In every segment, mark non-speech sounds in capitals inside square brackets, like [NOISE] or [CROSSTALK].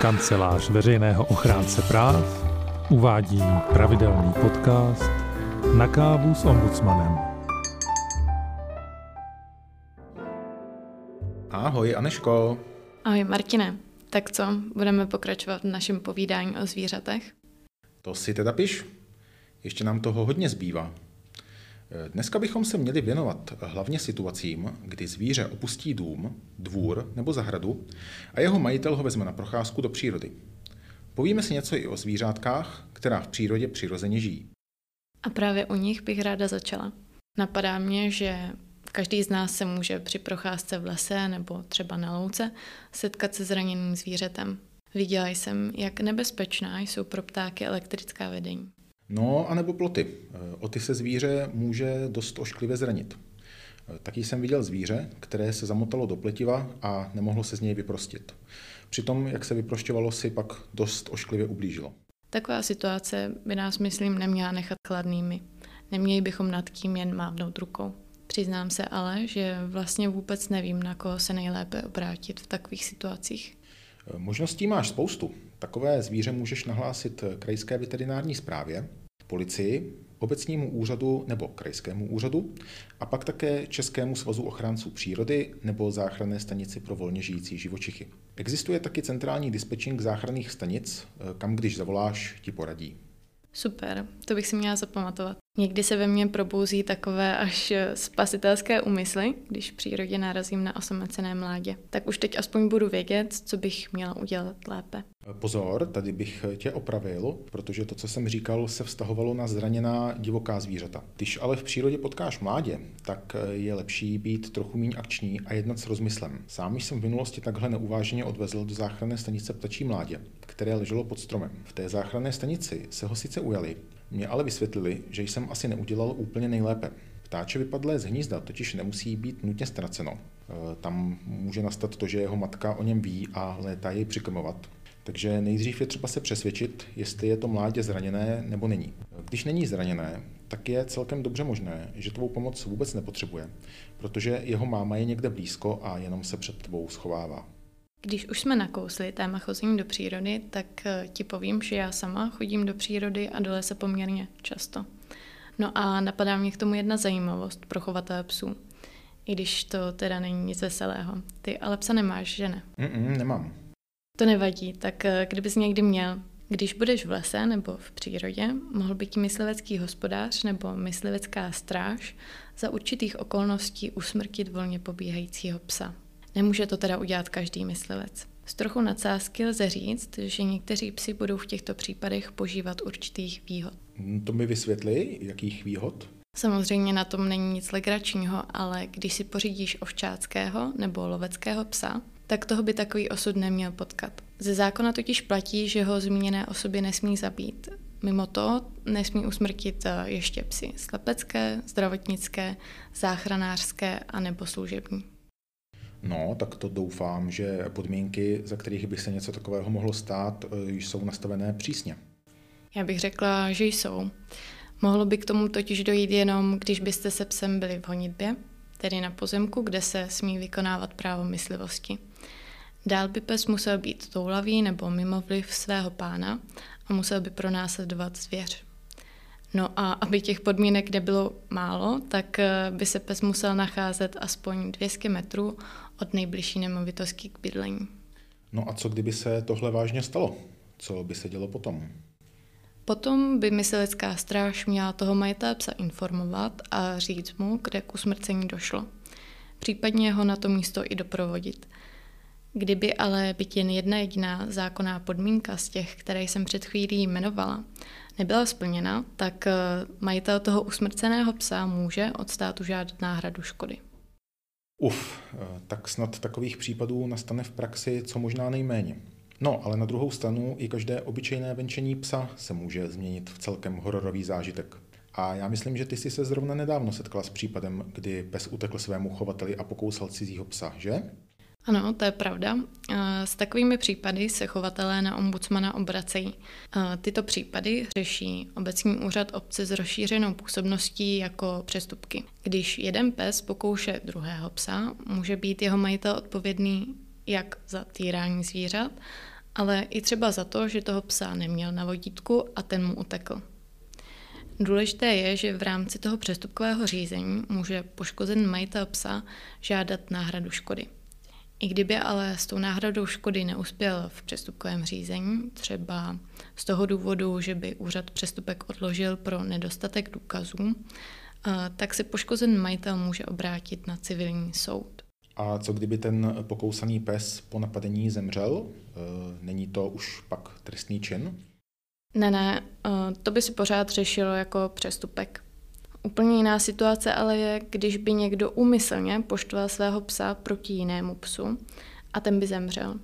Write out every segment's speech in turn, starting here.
Kancelář veřejného ochránce práv uvádí pravidelný podcast Na kávu s ombudsmanem. Ahoj Aneško. Ahoj Martine. Tak co, budeme pokračovat v našem povídání o zvířatech? To si teda piš. Ještě nám toho hodně zbývá. Dneska bychom se měli věnovat hlavně situacím, kdy zvíře opustí dům, dvůr nebo zahradu a jeho majitel ho vezme na procházku do přírody. Povíme si něco i o zvířátkách, která v přírodě přirozeně žijí. A právě u nich bych ráda začala. Napadá mě, že každý z nás se může při procházce v lese nebo třeba na louce setkat se zraněným zvířetem. Viděla jsem, jak nebezpečná jsou pro ptáky elektrická vedení. No, anebo ploty. O ty se zvíře může dost ošklivě zranit. Taky jsem viděl zvíře, které se zamotalo do pletiva a nemohlo se z něj vyprostit. Přitom, jak se vyprošťovalo, si pak dost ošklivě ublížilo. Taková situace by nás, myslím, neměla nechat kladnými. Neměli bychom nad tím jen mávnout rukou. Přiznám se ale, že vlastně vůbec nevím, na koho se nejlépe obrátit v takových situacích. Možností máš spoustu. Takové zvíře můžeš nahlásit krajské veterinární správě, policii, obecnímu úřadu nebo krajskému úřadu a pak také Českému svazu ochránců přírody nebo záchranné stanici pro volně žijící živočichy. Existuje taky centrální dispečing záchranných stanic, kam když zavoláš, ti poradí. Super, to bych si měla zapamatovat. Někdy se ve mně probouzí takové až spasitelské úmysly, když v přírodě narazím na osamocené mládě. Tak už teď aspoň budu vědět, co bych měla udělat lépe. Pozor, tady bych tě opravil, protože to, co jsem říkal, se vztahovalo na zraněná divoká zvířata. Když ale v přírodě potkáš mládě, tak je lepší být trochu méně akční a jednat s rozmyslem. Sám jsem v minulosti takhle neuváženě odvezl do záchranné stanice ptačí mládě, které leželo pod stromem. V té záchranné stanici se ho sice ujali, mě ale vysvětlili, že jsem asi neudělal úplně nejlépe. Ptáče vypadlé z hnízda totiž nemusí být nutně ztraceno. E, tam může nastat to, že jeho matka o něm ví a létá jej přikrmovat. Takže nejdřív je třeba se přesvědčit, jestli je to mládě zraněné nebo není. Když není zraněné, tak je celkem dobře možné, že tvou pomoc vůbec nepotřebuje, protože jeho máma je někde blízko a jenom se před tvou schovává. Když už jsme nakousli téma chození do přírody, tak eh, ti povím, že já sama chodím do přírody a do lesa poměrně často. No a napadá mě k tomu jedna zajímavost pro chovatele psů. I když to teda není nic veselého. Ty ale psa nemáš, že ne? Mm-mm, nemám. To nevadí, tak eh, kdybys někdy měl, když budeš v lese nebo v přírodě, mohl by ti myslivecký hospodář nebo myslivecká stráž za určitých okolností usmrtit volně pobíhajícího psa. Nemůže to teda udělat každý myslivec. Z trochu nadsázky lze říct, že někteří psi budou v těchto případech požívat určitých výhod. To mi vysvětli, jakých výhod? Samozřejmě na tom není nic legračního, ale když si pořídíš ovčáckého nebo loveckého psa, tak toho by takový osud neměl potkat. Ze zákona totiž platí, že ho zmíněné osoby nesmí zabít. Mimo to nesmí usmrtit eh, ještě psy slepecké, zdravotnické, záchranářské a nebo služební. No, tak to doufám, že podmínky, za kterých by se něco takového mohlo stát, eh, jsou nastavené přísně. Já bych řekla, že jsou. Mohlo by k tomu totiž dojít jenom, když byste se psem byli v honitbě, tedy na pozemku, kde se smí vykonávat právo myslivosti. Dál by pes musel být toulavý nebo mimo vliv svého pána a musel by pronásledovat zvěř. No a aby těch podmínek nebylo málo, tak eh, by se pes musel nacházet aspoň 200 metrů od nejbližší nemovitosti k bydlení. No a co kdyby se tohle vážně stalo? Co by se dělo potom? Potom by myslická stráž měla toho majitele psa informovat a říct mu, kde k usmrcení došlo. Případně ho na to místo i doprovodit. Kdyby ale byt jen jedna jediná zákonná podmínka z těch, které jsem před chvílí jmenovala, nebyla splněna, tak eh, majitel toho usmrceného psa může od státu žádat náhradu škody. Uf, tak snad takových případů nastane v praxi co možná nejméně. No, ale na druhou stranu i každé obyčejné venčení psa se může změnit v celkem hororový zážitek. A já myslím, že ty jsi se zrovna nedávno setkala s případem, kdy pes utekl svému chovateli a pokousal cizího psa, že? Ano, to je pravda. S takovými případy se chovatelé na ombudsmana obracejí. Tyto případy řeší obecní úřad obce s rozšířenou působností jako přestupky. Když jeden pes pokouše druhého psa, může být jeho majitel odpovědný jak za týrání zvířat, ale i třeba za to, že toho psa neměl na vodítku a ten mu utekl. Důležité je, že v rámci toho přestupkového řízení může poškozený majitel psa žádat náhradu škody. I kdyby ale s tou náhradou škody neuspěl v přestupkovém řízení, třeba z toho důvodu, že by úřad přestupek odložil pro nedostatek důkazů, tak se poškozený majitel může obrátit na civilní soud. A co kdyby ten pokousaný pes po napadení zemřel? E, není to už pak trestný čin? Ne, ne, e, to by si pořád řešilo jako přestupek. Úplně jiná situace ale je, když by někdo úmyslně poštval svého psa proti jinému psu a ten by zemřel.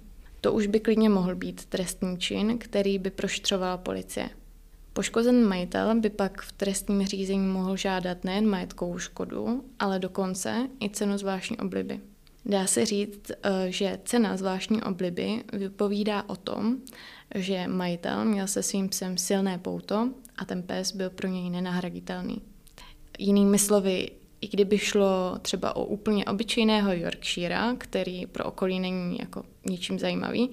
To už by klidně mohl být trestný čin, který by prošetřovala policie. Poškozený majitel by pak v trestním řízení mohl žádat nejen majetkovou škodu, ale dokonce i cenu zvláštní obliby. Dá se říct, eh, že cena zvláštní obliby vypovídá o tom, že majitel měl se svým psem silné pouto a ten pes byl pro něj nenahraditelný. Jinými slovy, i kdyby šlo třeba o úplně obyčejného Yorkshire, který pro okolí není jako ničím zajímavý,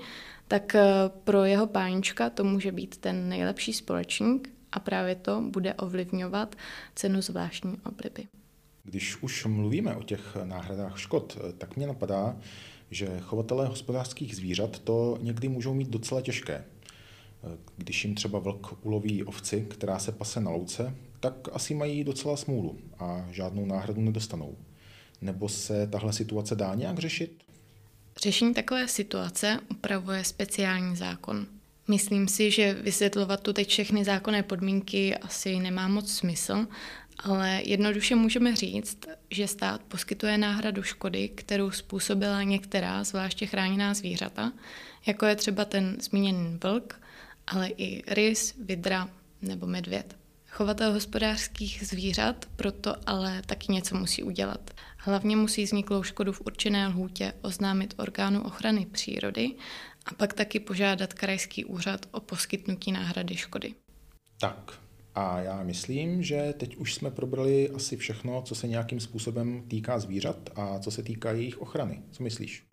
tak eh, pro jeho pánička to může být ten nejlepší společník a právě to bude ovlivňovat cenu zvláštní obliby. Když už mluvíme o těch náhradách škod, eh, tak mě napadá, že chovatelé hospodářských zvířat to někdy můžou mít docela těžké. Když jim třeba vlk uloví ovci, která se pase na louce, tak asi mají docela smůlu a žádnou náhradu nedostanou. Nebo se tahle situace dá nějak řešit? Řešení takové situace upravuje speciální zákon. Myslím si, že vysvětlovat tu teď všechny zákonné podmínky asi nemá moc smysl, ale jednoduše můžeme říct, že stát poskytuje náhradu škody, kterou způsobila některá zvláště chráněná zvířata, jako je třeba ten zmíněný vlk, ale i rys, vidra nebo medvěd. Chovatel hospodářských zvířat proto ale taky něco musí udělat. Hlavně musí vzniklou škodu v určené lhůtě oznámit orgánu ochrany přírody a pak taky požádat krajský úřad o poskytnutí náhrady škody. Tak, a já myslím, že teď už jsme probrali asi všechno, co se nějakým způsobem týká zvířat a co se týká jejich ochrany. Co myslíš?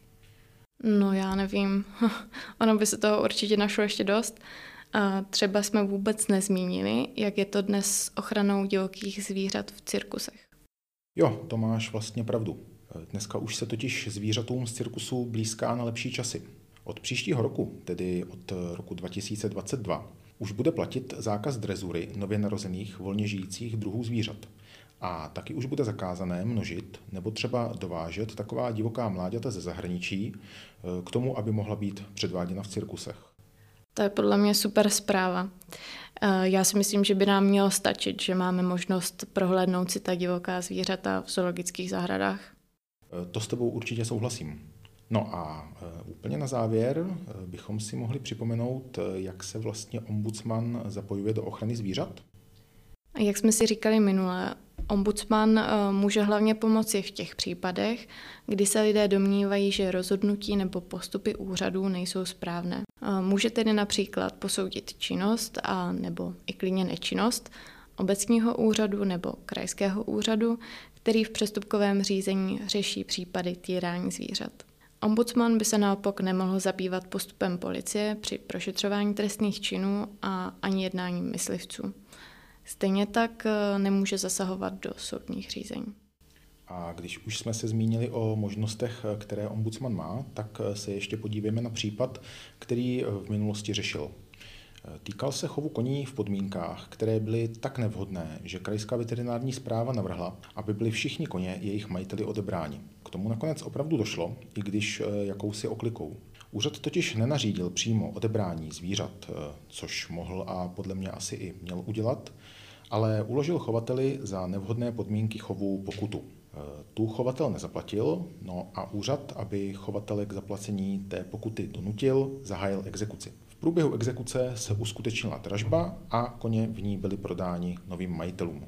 No já nevím. [LAUGHS] ono by se toho určitě našlo ještě dost. A třeba jsme vůbec nezmínili, jak je to dnes s ochranou divokých zvířat v cirkusech. Jo, to máš vlastně pravdu. Dneska už se totiž zvířatům z cirkusu blízká na lepší časy. Od příštího roku, tedy od roku 2022, už bude platit zákaz drezury nově narozených volně žijících druhů zvířat. A taky už bude zakázané množit nebo třeba dovážet taková divoká mláďata ze zahraničí eh, k tomu, aby mohla být předváděna v cirkusech. To je podle mě super zpráva. Eh, já si myslím, že by nám mělo stačit, že máme možnost prohlédnout si ta divoká zvířata v zoologických zahradách. Eh, to s tebou určitě souhlasím. No a úplně na závěr bychom si mohli připomenout, jak se vlastně ombudsman zapojuje do ochrany zvířat. Jak jsme si říkali minule, ombudsman může hlavně pomoci v těch případech, kdy se lidé domnívají, že rozhodnutí nebo postupy úřadů nejsou správné. Může tedy například posoudit činnost a nebo i klidně nečinnost obecního úřadu nebo krajského úřadu, který v přestupkovém řízení řeší případy týrání zvířat. Ombudsman by se naopak nemohl zabývat postupem policie při prošetřování trestných činů a ani jednáním myslivců. Stejně tak eh, nemůže zasahovat do soudních řízení. A když už jsme se zmínili o možnostech, eh, které ombudsman má, tak eh, se ještě podívejme na případ, který v minulosti řešil. Týkal se chovu koní v podmínkách, které byly tak nevhodné, že krajská veterinární zpráva navrhla, aby byli všichni koně jejich majiteli odebráni. K tomu nakonec opravdu došlo, i když jakousi oklikou. Úřad totiž nenařídil přímo odebrání zvířat, eh, což mohl a podle mě asi i měl udělat, ale uložil chovateli za nevhodné podmínky chovu pokutu. Eh, tu chovatel nezaplatil, no a úřad, aby chovatele k zaplacení té pokuty donutil, zahájil exekuci. V průběhu exekuce se uskutečnila dražba a koně v ní byly prodáni novým majitelům.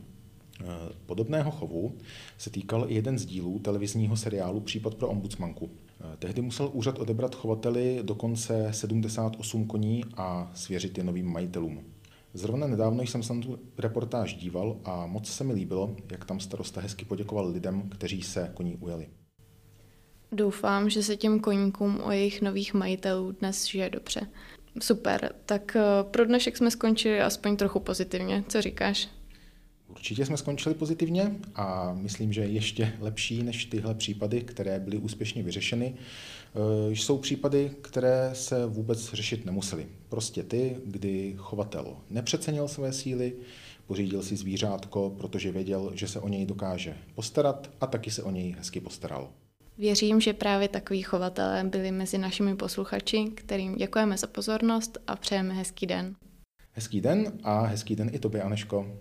Eh, podobného chovu se týkal i jeden z dílů televizního seriálu Případ pro ombudsmanku. Eh, tehdy musel úřad odebrat chovateli dokonce 78 koní a svěřit je novým majitelům. Zrovna nedávno jsem se na tu reportáž díval a moc se mi líbilo, jak tam starosta hezky poděkoval lidem, kteří se koní ujeli. Doufám, že se těm koníkům o jejich nových majitelů dnes žije dobře. Super, tak eh, pro dnešek jsme skončili aspoň trochu pozitivně. Co říkáš? Určitě jsme skončili pozitivně a myslím, že ještě lepší než tyhle případy, které byly úspěšně vyřešeny, eh, jsou případy, které se vůbec řešit nemusely. Prostě ty, kdy chovatel nepřecenil své síly, pořídil si zvířátko, protože věděl, že se o něj dokáže postarat a taky se o něj hezky postaral. Věřím, že právě takový chovatelé byli mezi našimi posluchači, kterým děkujeme za pozornost a přejeme hezký den. Hezký den a hezký den i tobě, Aneško.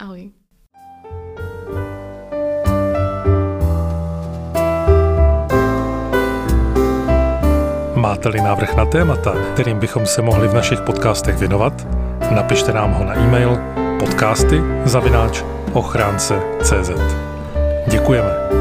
Ahoj. Máte-li návrh na témata, kterým bychom se mohli v našich podcastech věnovat, napište nám ho na e-mail podcasty zavináč ochránce.cz Děkujeme.